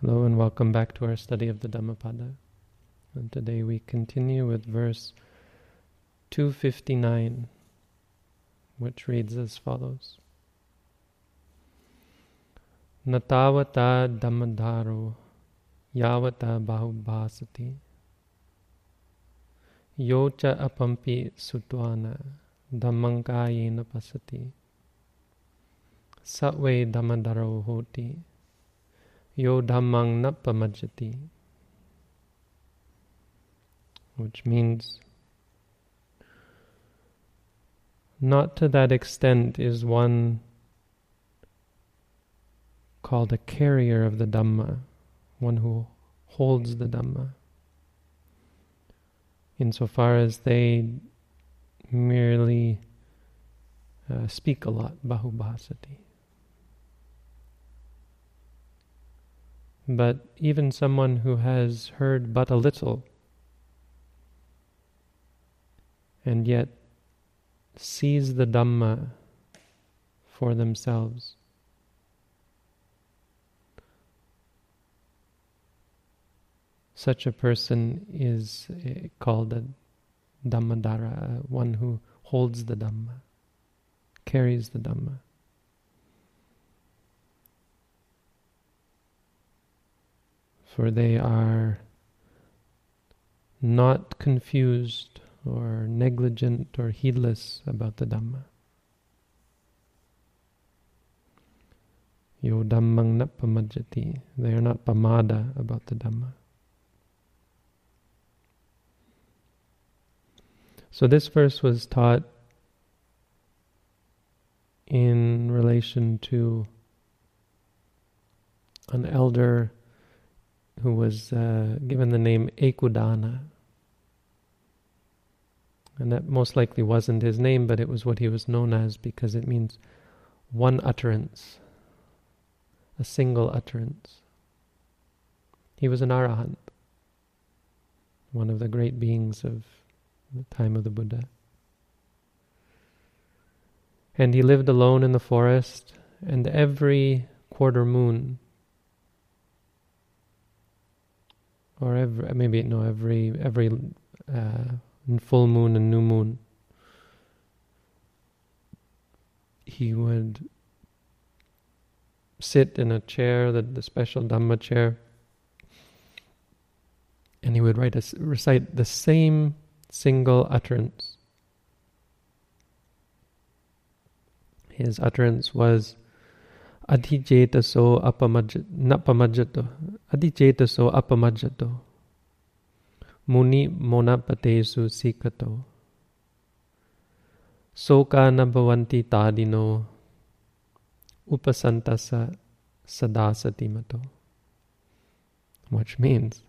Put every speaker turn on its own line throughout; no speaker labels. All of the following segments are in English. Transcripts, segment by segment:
Hello and welcome back to our study of the Dhammapada. And today we continue with verse 259, which reads as follows Natavata Dhammadharo Yavata Bahubhasati Yocha Apampi Sutwana Dhammankayena Pasati Satve Dhammadharo Hoti Yo dhammang which means not to that extent is one called a carrier of the Dhamma, one who holds the Dhamma, insofar as they merely uh, speak a lot, bahubhasati. But even someone who has heard but a little and yet sees the Dhamma for themselves. Such a person is eh, called a Dhammadhara, one who holds the Dhamma, carries the Dhamma. For they are not confused or negligent or heedless about the Dhamma. Yo dhammang napamajjati. They are not pamada about the Dhamma. So this verse was taught in relation to an elder who was uh, given the name Ekudana. And that most likely wasn't his name, but it was what he was known as because it means one utterance, a single utterance. He was an arahant, one of the great beings of the time of the Buddha. And he lived alone in the forest, and every quarter moon or every maybe no every every uh, full moon and new moon. He would sit in a chair the, the special dhamma chair and he would a, recite the same single utterance. His utterance was adhijetaso napamajjato. Adhijetaso apamajjato. Muni monapatesu sikato sokana bhavanti tadino upasantasa sadasatimato. Which means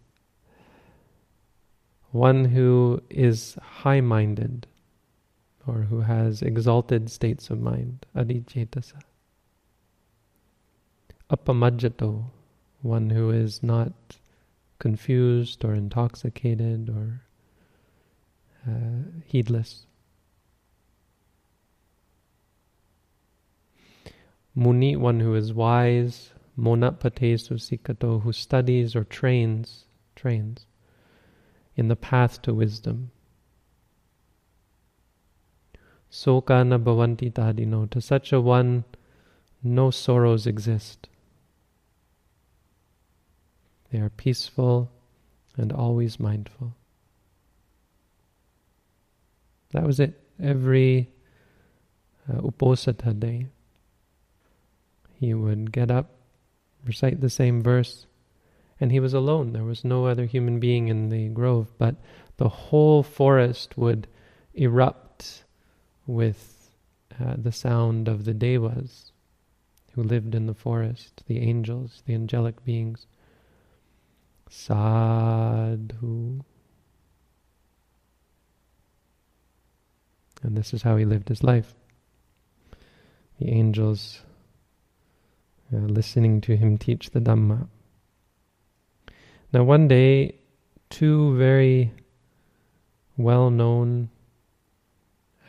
one who is high-minded or who has exalted states of mind adhijetaso apamajjato, one who is not confused or intoxicated or uh, heedless. Muni, one who is wise, monapatesu sikato, who studies or trains, trains in the path to wisdom. Sokana bhavanti tadino, to such a one no sorrows exist. They are peaceful and always mindful. That was it. Every uh, Uposatha day, he would get up, recite the same verse, and he was alone. There was no other human being in the grove, but the whole forest would erupt with uh, the sound of the devas who lived in the forest, the angels, the angelic beings. Sadhu. And this is how he lived his life. The angels uh, listening to him teach the Dhamma. Now, one day, two very well known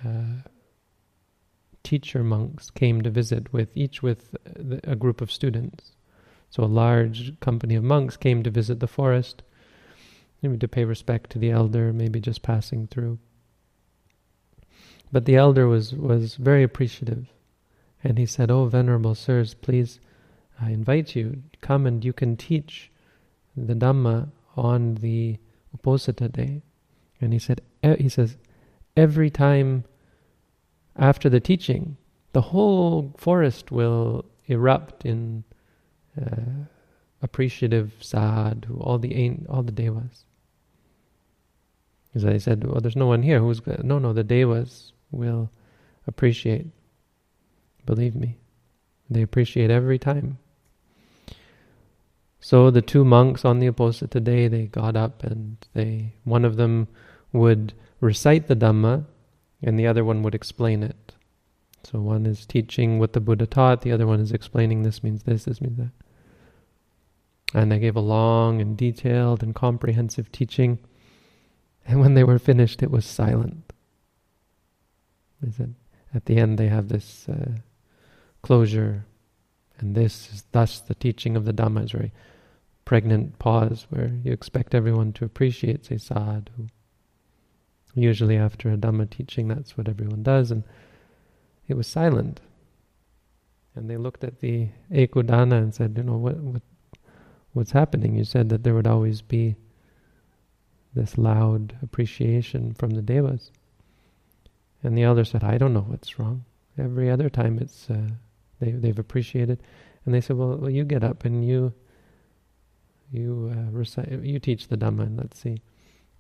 uh, teacher monks came to visit with each with a group of students. So a large company of monks came to visit the forest, maybe to pay respect to the elder, maybe just passing through. But the elder was, was very appreciative. And he said, Oh, Venerable Sirs, please, I invite you, come and you can teach the Dhamma on the Uposatha day. And he said, he says, every time after the teaching, the whole forest will erupt in uh, appreciative sadhu, all the all the devas. As I said, well, there's no one here who's no, no. The devas will appreciate. Believe me, they appreciate every time. So the two monks on the Uposatha day, they got up and they one of them would recite the Dhamma, and the other one would explain it. So one is teaching what the Buddha taught, the other one is explaining this means this, this means that. And they gave a long and detailed and comprehensive teaching. And when they were finished, it was silent. They said, at the end, they have this uh, closure, and this is thus the teaching of the Dhamma is very pregnant pause where you expect everyone to appreciate, say sadhu. Usually after a Dhamma teaching, that's what everyone does, and it was silent. And they looked at the Ekudana and said, you know, what, what, what's happening? You said that there would always be this loud appreciation from the devas. And the elder said, I don't know what's wrong. Every other time it's uh, they they've appreciated, and they said, well, well, you get up and you you uh, recite, you teach the Dhamma, and let's see.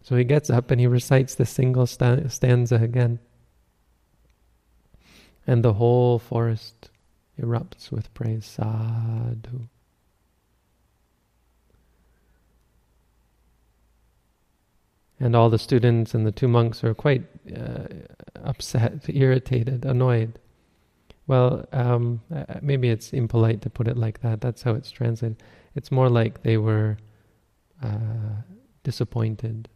So he gets up and he recites the single sta- stanza again. And the whole forest erupts with praise. Sadhu. And all the students and the two monks are quite uh, upset, irritated, annoyed. Well, um, uh, maybe it's impolite to put it like that. That's how it's translated. It's more like they were uh, disappointed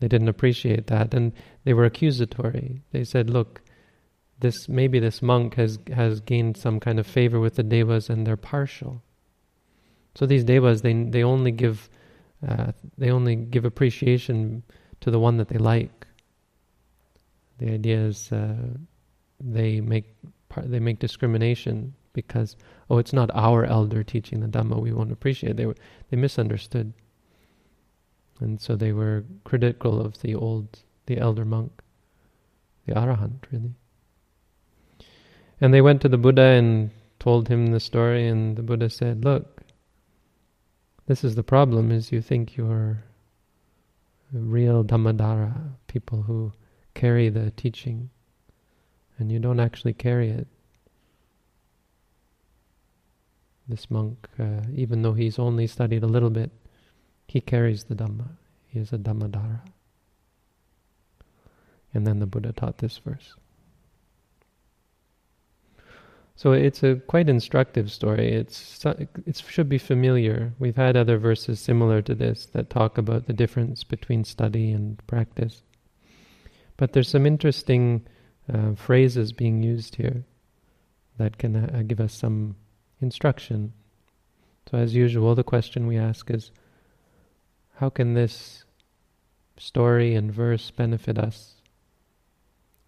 they didn't appreciate that, and they were accusatory. They said, "Look, this maybe this monk has has gained some kind of favor with the devas, and they're partial. So these devas, they they only give uh, they only give appreciation to the one that they like. The idea is uh, they make they make discrimination because oh, it's not our elder teaching the Dhamma. We won't appreciate. They were, they misunderstood." And so they were critical of the old, the elder monk, the arahant, really. And they went to the Buddha and told him the story, and the Buddha said, "Look, this is the problem: is you think you're real dhammadhara, people who carry the teaching, and you don't actually carry it." This monk, uh, even though he's only studied a little bit, he carries the Dhamma. He is a Dhammadhara. And then the Buddha taught this verse. So it's a quite instructive story. It's it should be familiar. We've had other verses similar to this that talk about the difference between study and practice. But there's some interesting uh, phrases being used here that can uh, give us some instruction. So as usual, the question we ask is, how can this story and verse benefit us?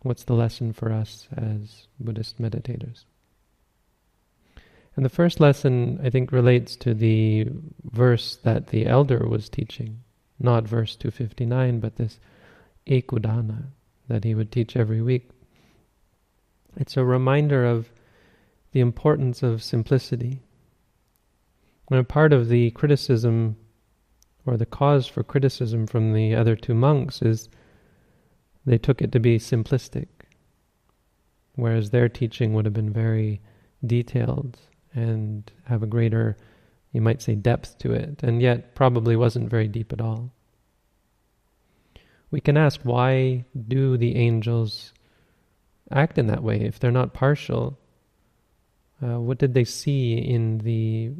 What's the lesson for us as Buddhist meditators? And the first lesson, I think, relates to the verse that the elder was teaching, not verse 259, but this ekudana that he would teach every week. It's a reminder of the importance of simplicity. And part of the criticism or the cause for criticism from the other two monks is they took it to be simplistic, whereas their teaching would have been very detailed and have a greater, you might say, depth to it, and yet probably wasn't very deep at all. We can ask why do the angels act in that way if they're not partial? Uh, what did they see in the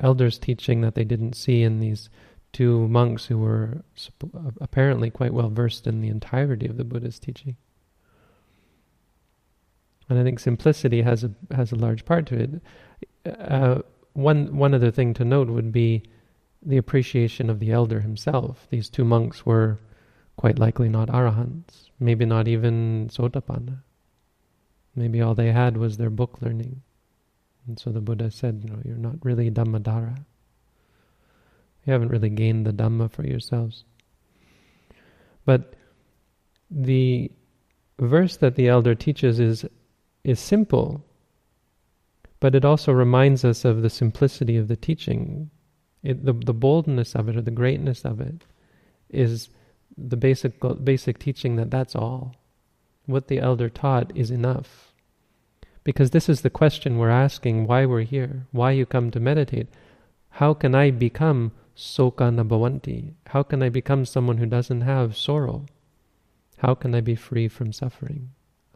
elders' teaching that they didn't see in these two monks who were apparently quite well versed in the entirety of the Buddha's teaching. And I think simplicity has a has a large part to it. Uh, one one other thing to note would be the appreciation of the elder himself. These two monks were quite likely not arahants, maybe not even sotapanna. Maybe all they had was their book learning. And so the Buddha said, you know, you're not really Dhammadhara. You haven't really gained the Dhamma for yourselves. But the verse that the elder teaches is is simple, but it also reminds us of the simplicity of the teaching. It, the, the boldness of it or the greatness of it is the basic basic teaching that that's all. What the elder taught is enough. Because this is the question we're asking why we're here, why you come to meditate. How can I become soka nabhavanti? How can I become someone who doesn't have sorrow? How can I be free from suffering?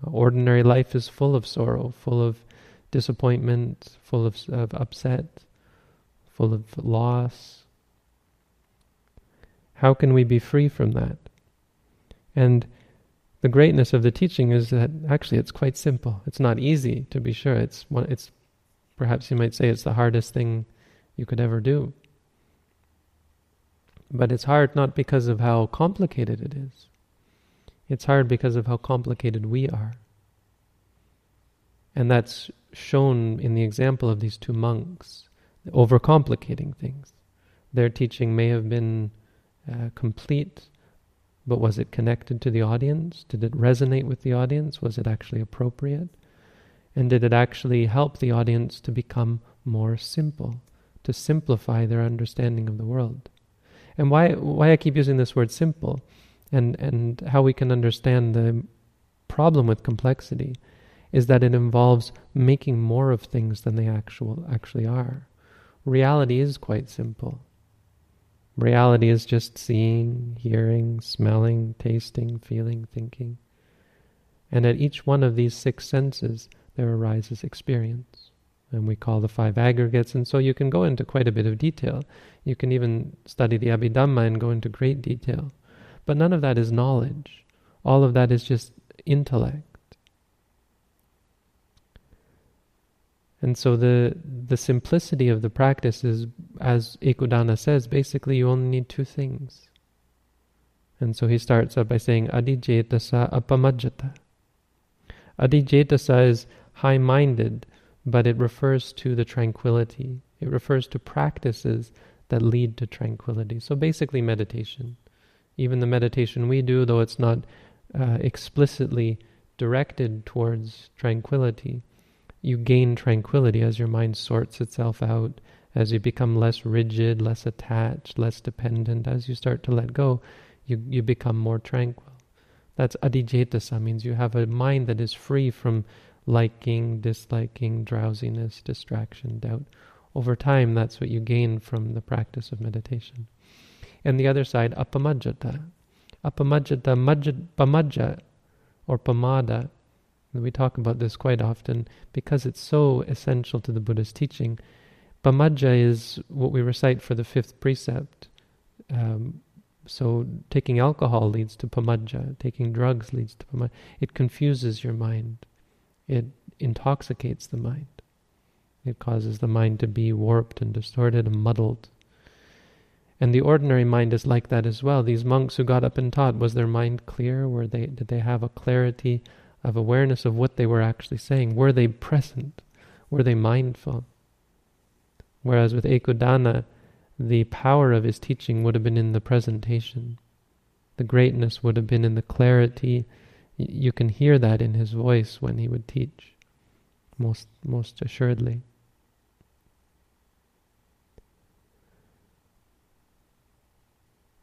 Ordinary life is full of sorrow, full of disappointment, full of, of upset, full of loss. How can we be free from that? And the greatness of the teaching is that actually it's quite simple. It's not easy, to be sure. It's one, it's perhaps you might say it's the hardest thing you could ever do. But it's hard not because of how complicated it is. It's hard because of how complicated we are. And that's shown in the example of these two monks, overcomplicating things. Their teaching may have been uh, complete but was it connected to the audience? Did it resonate with the audience? Was it actually appropriate? And did it actually help the audience to become more simple, to simplify their understanding of the world? And why, why I keep using this word simple and, and how we can understand the problem with complexity is that it involves making more of things than they actual, actually are. Reality is quite simple. Reality is just seeing, hearing, smelling, tasting, feeling, thinking. And at each one of these six senses, there arises experience. And we call the five aggregates, and so you can go into quite a bit of detail. You can even study the Abhidhamma and go into great detail. But none of that is knowledge. All of that is just intellect. And so the the simplicity of the practice is, as Ekudana says, basically you only need two things. And so he starts up by saying adijetasa apamajjata. Adijetasa is high-minded, but it refers to the tranquility. It refers to practices that lead to tranquility. So basically meditation. Even the meditation we do, though it's not uh, explicitly directed towards tranquility, you gain tranquility as your mind sorts itself out, as you become less rigid, less attached, less dependent. As you start to let go, you, you become more tranquil. That's adijetasa, means you have a mind that is free from liking, disliking, drowsiness, distraction, doubt. Over time, that's what you gain from the practice of meditation. And the other side, apamajjata. Apamajjata, majjat, pamajja, or pamada, we talk about this quite often because it's so essential to the Buddha's teaching. Pamajja is what we recite for the fifth precept. Um, so taking alcohol leads to pamajja, taking drugs leads to pamajja. It confuses your mind. It intoxicates the mind. It causes the mind to be warped and distorted and muddled. And the ordinary mind is like that as well. These monks who got up and taught, was their mind clear? Were they did they have a clarity of awareness of what they were actually saying. Were they present? Were they mindful? Whereas with Ekudana, the power of his teaching would have been in the presentation. The greatness would have been in the clarity. You can hear that in his voice when he would teach, most, most assuredly.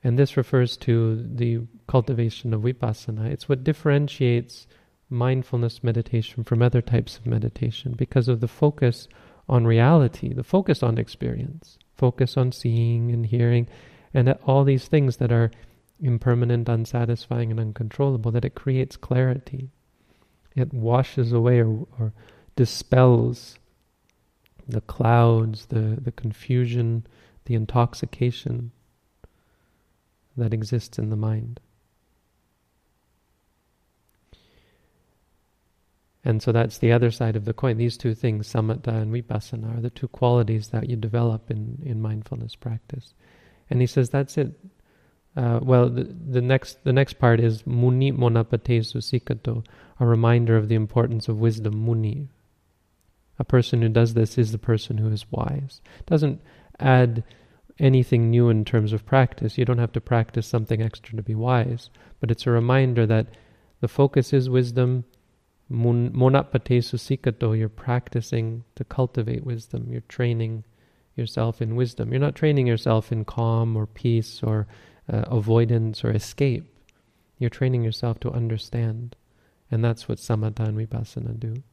And this refers to the cultivation of vipassana. It's what differentiates mindfulness meditation from other types of meditation because of the focus on reality, the focus on experience, focus on seeing and hearing, and all these things that are impermanent, unsatisfying, and uncontrollable, that it creates clarity. It washes away or, or dispels the clouds, the, the confusion, the intoxication that exists in the mind. And so that's the other side of the coin. These two things, samatha and vipassana, are the two qualities that you develop in, in mindfulness practice. And he says that's it. Uh, well, the, the next the next part is muni monapate susikato, a reminder of the importance of wisdom. Muni, a person who does this is the person who is wise. Doesn't add anything new in terms of practice. You don't have to practice something extra to be wise, but it's a reminder that the focus is wisdom. Monapate susikato, you're practicing to cultivate wisdom. You're training yourself in wisdom. You're not training yourself in calm or peace or uh, avoidance or escape. You're training yourself to understand. And that's what samatha and vipassana do.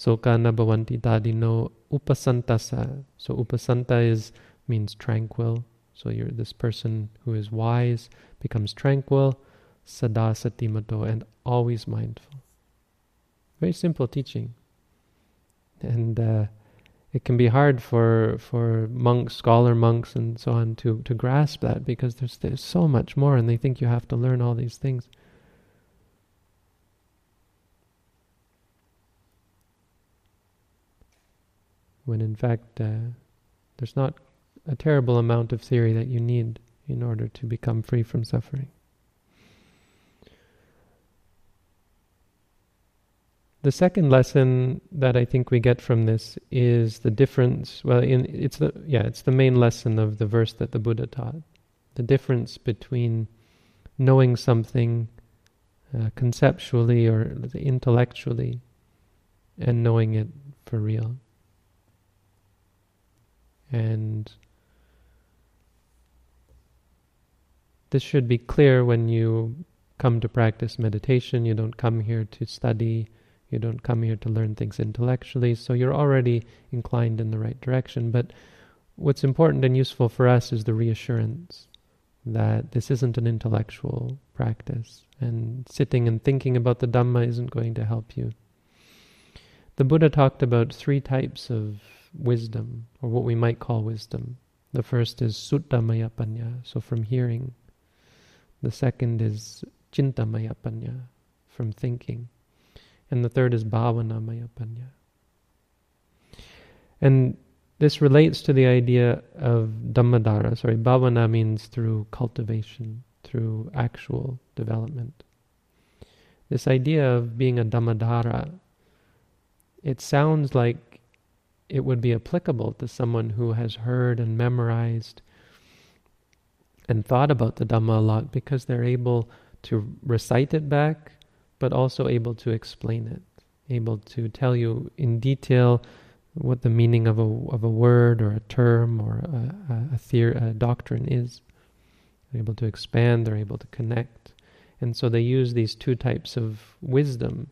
Sokana bhavanti tadino upasantasa. So upasanta is means tranquil. So you're this person who is wise becomes tranquil, sada satimato, and always mindful. Very simple teaching. And uh, it can be hard for for monks, scholar monks, and so on to to grasp that because there's there's so much more, and they think you have to learn all these things. When in fact uh, there's not a terrible amount of theory that you need in order to become free from suffering. The second lesson that I think we get from this is the difference. Well, in, it's the yeah, it's the main lesson of the verse that the Buddha taught. The difference between knowing something uh, conceptually or intellectually and knowing it for real. And this should be clear when you come to practice meditation. You don't come here to study. You don't come here to learn things intellectually. So you're already inclined in the right direction. But what's important and useful for us is the reassurance that this isn't an intellectual practice. And sitting and thinking about the Dhamma isn't going to help you. The Buddha talked about three types of wisdom, or what we might call wisdom. The first is Suttamaya Panya, so from hearing. The second is Chintamaya Panya, from thinking. And the third is Bhavanamaya Panya. And this relates to the idea of Dhammadhara. Sorry, Bhavana means through cultivation, through actual development. This idea of being a Dhammadhara, it sounds like it would be applicable to someone who has heard and memorized and thought about the Dhamma a lot because they're able to recite it back, but also able to explain it, able to tell you in detail what the meaning of a of a word or a term or a, a, theory, a doctrine is. They're able to expand, they're able to connect. And so they use these two types of wisdom,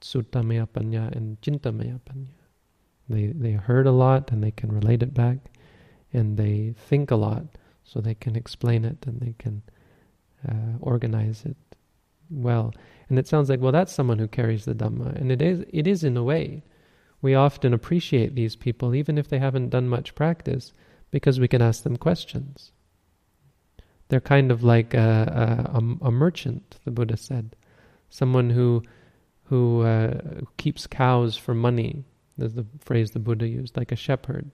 Suttamaya Panya and Chintamaya Panya. They they heard a lot and they can relate it back, and they think a lot, so they can explain it and they can uh, organize it well. And it sounds like well, that's someone who carries the Dhamma, and it is it is in a way. We often appreciate these people even if they haven't done much practice, because we can ask them questions. They're kind of like a, a, a merchant, the Buddha said, someone who who uh, keeps cows for money that's the phrase the Buddha used, like a shepherd.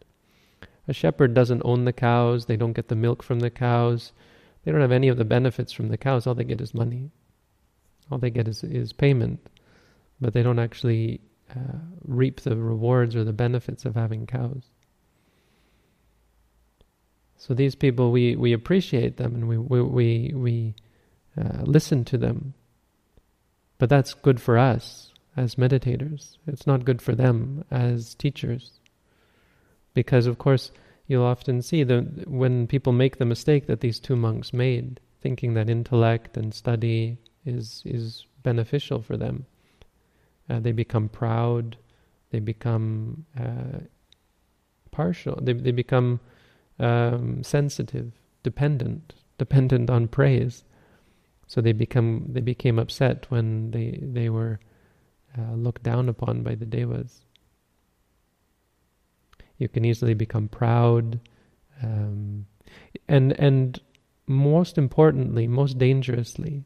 A shepherd doesn't own the cows, they don't get the milk from the cows, they don't have any of the benefits from the cows, all they get is money. All they get is, is payment, but they don't actually uh, reap the rewards or the benefits of having cows. So these people, we, we appreciate them and we, we, we, we uh, listen to them. But that's good for us as meditators. It's not good for them as teachers. Because, of course, you'll often see that when people make the mistake that these two monks made, thinking that intellect and study is, is beneficial for them, uh, they become proud, they become uh, partial, they, they become um, sensitive, dependent, dependent on praise. So they become they became upset when they they were uh, looked down upon by the devas. You can easily become proud, um, and and most importantly, most dangerously,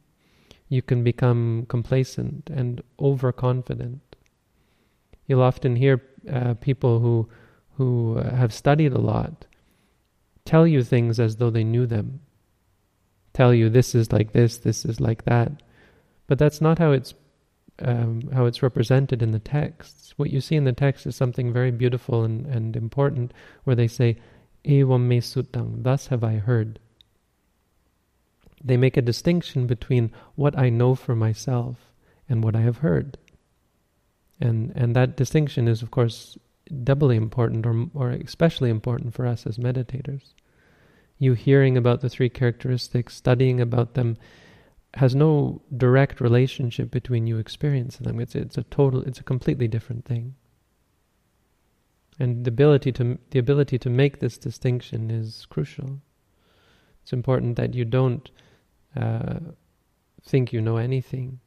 you can become complacent and overconfident. You'll often hear uh, people who who have studied a lot tell you things as though they knew them. Tell you this is like this, this is like that, but that's not how it's um, how it's represented in the texts. What you see in the text is something very beautiful and, and important, where they say, "Evam me sutang," thus have I heard. They make a distinction between what I know for myself and what I have heard. And, and that distinction is, of course, doubly important or, or especially important for us as meditators. You hearing about the three characteristics, studying about them, has no direct relationship between you experiencing them. It's, it's a total, it's a completely different thing. And the ability to the ability to make this distinction is crucial. It's important that you don't uh, think you know anything.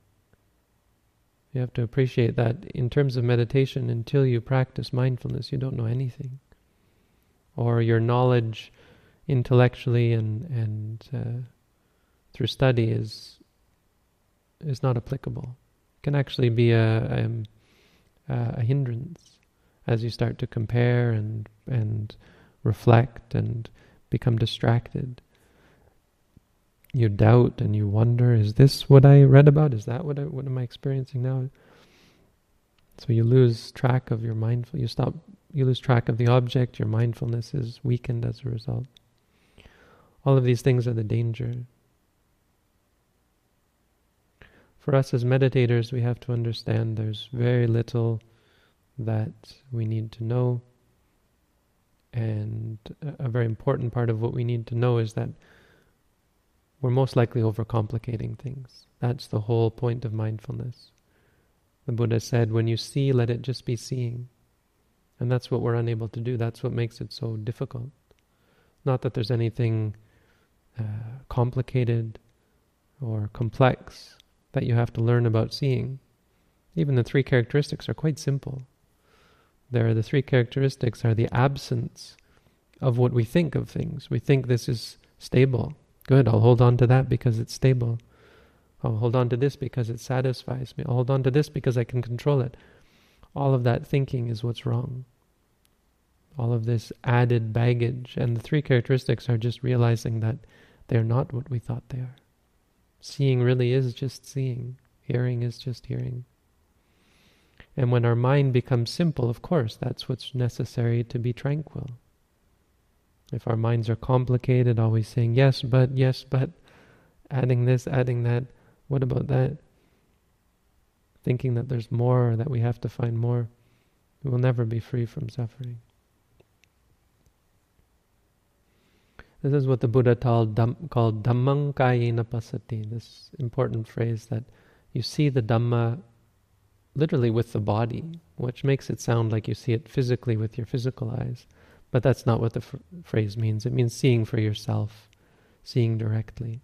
You have to appreciate that in terms of meditation, until you practice mindfulness, you don't know anything. Or your knowledge intellectually and, and uh, through study is is not applicable. It can actually be a, a, um, a hindrance as you start to compare and and reflect and become distracted you doubt and you wonder, is this what I read about? Is that what I, what am I experiencing now? So you lose track of your mindful. You stop. You lose track of the object. Your mindfulness is weakened as a result. All of these things are the danger. For us as meditators, we have to understand there's very little that we need to know. And a very important part of what we need to know is that we're most likely overcomplicating things. That's the whole point of mindfulness. The Buddha said, when you see, let it just be seeing. And that's what we're unable to do. That's what makes it so difficult. Not that there's anything uh, complicated or complex that you have to learn about seeing. Even the three characteristics are quite simple. There, are the three characteristics are the absence of what we think of things. We think this is stable. Good, I'll hold on to that because it's stable. I'll hold on to this because it satisfies me. I'll hold on to this because I can control it. All of that thinking is what's wrong. All of this added baggage. And the three characteristics are just realizing that they're not what we thought they are. Seeing really is just seeing, hearing is just hearing. And when our mind becomes simple, of course, that's what's necessary to be tranquil. If our minds are complicated, always saying yes, but, yes, but, adding this, adding that, what about that? Thinking that there's more, that we have to find more, we will never be free from suffering. This is what the Buddha called, called Dhammang Kayena Pasati, this important phrase that you see the Dhamma literally with the body, which makes it sound like you see it physically with your physical eyes. But that's not what the phrase means. It means seeing for yourself, seeing directly.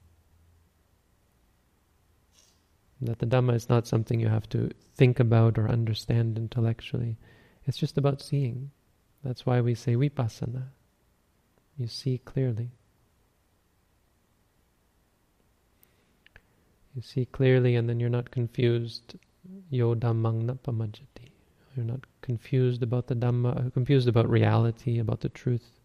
That the Dhamma is not something you have to think about or understand intellectually. It's just about seeing. That's why we say vipassana. You see clearly. You see clearly and then you're not confused. Yo dhammang napamajjati. You're not confused about the Dhamma, uh, confused about reality, about the truth.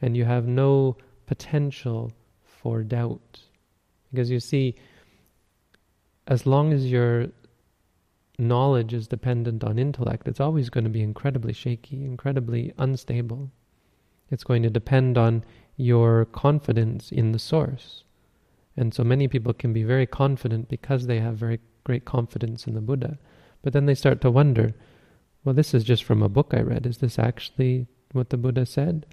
And you have no potential for doubt. Because you see, as long as your knowledge is dependent on intellect, it's always going to be incredibly shaky, incredibly unstable. It's going to depend on your confidence in the source. And so many people can be very confident because they have very great confidence in the Buddha. But then they start to wonder, well, this is just from a book I read. Is this actually what the Buddha said?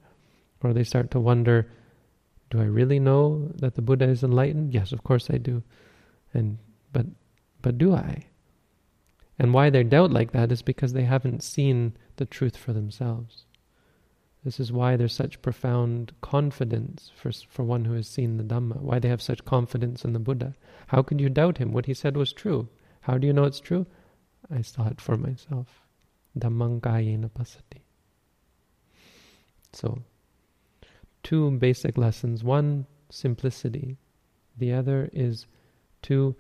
Or they start to wonder, do I really know that the Buddha is enlightened? Yes, of course I do. And but but do I? And why they doubt like that is because they haven't seen the truth for themselves. This is why there's such profound confidence for, for one who has seen the Dhamma, why they have such confidence in the Buddha. How could you doubt him? What he said was true. How do you know it's true? I saw it for myself. Dhammang kayena pasati. So, two basic lessons. One, simplicity. The other is to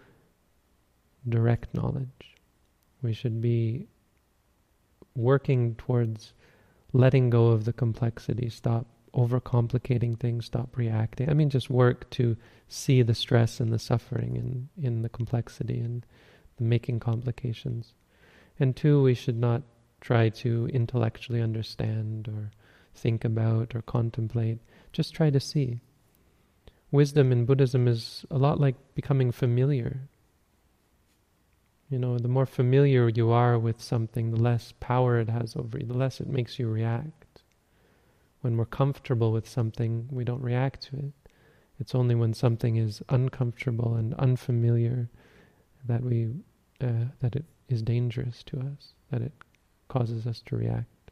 direct knowledge. We should be working towards letting go of the complexity, stop overcomplicating things, stop reacting. I mean, just work to see the stress and the suffering in, in the complexity and the making complications. And two, we should not try to intellectually understand or think about or contemplate. Just try to see. Wisdom in Buddhism is a lot like becoming familiar. You know, the more familiar you are with something, the less power it has over you, the less it makes you react. When we're comfortable with something, we don't react to it. It's only when something is uncomfortable and unfamiliar that we uh, that it is dangerous to us, that it causes us to react.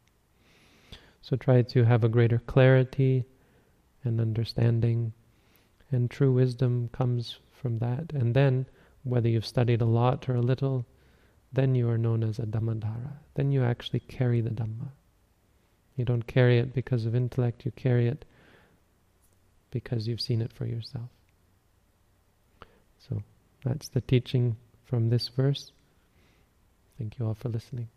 So try to have a greater clarity and understanding, and true wisdom comes from that. And then, whether you've studied a lot or a little, then you are known as a Dhammadhara. Then you actually carry the Dhamma. You don't carry it because of intellect, you carry it because you've seen it for yourself. So that's the teaching from this verse. Thank you all for listening.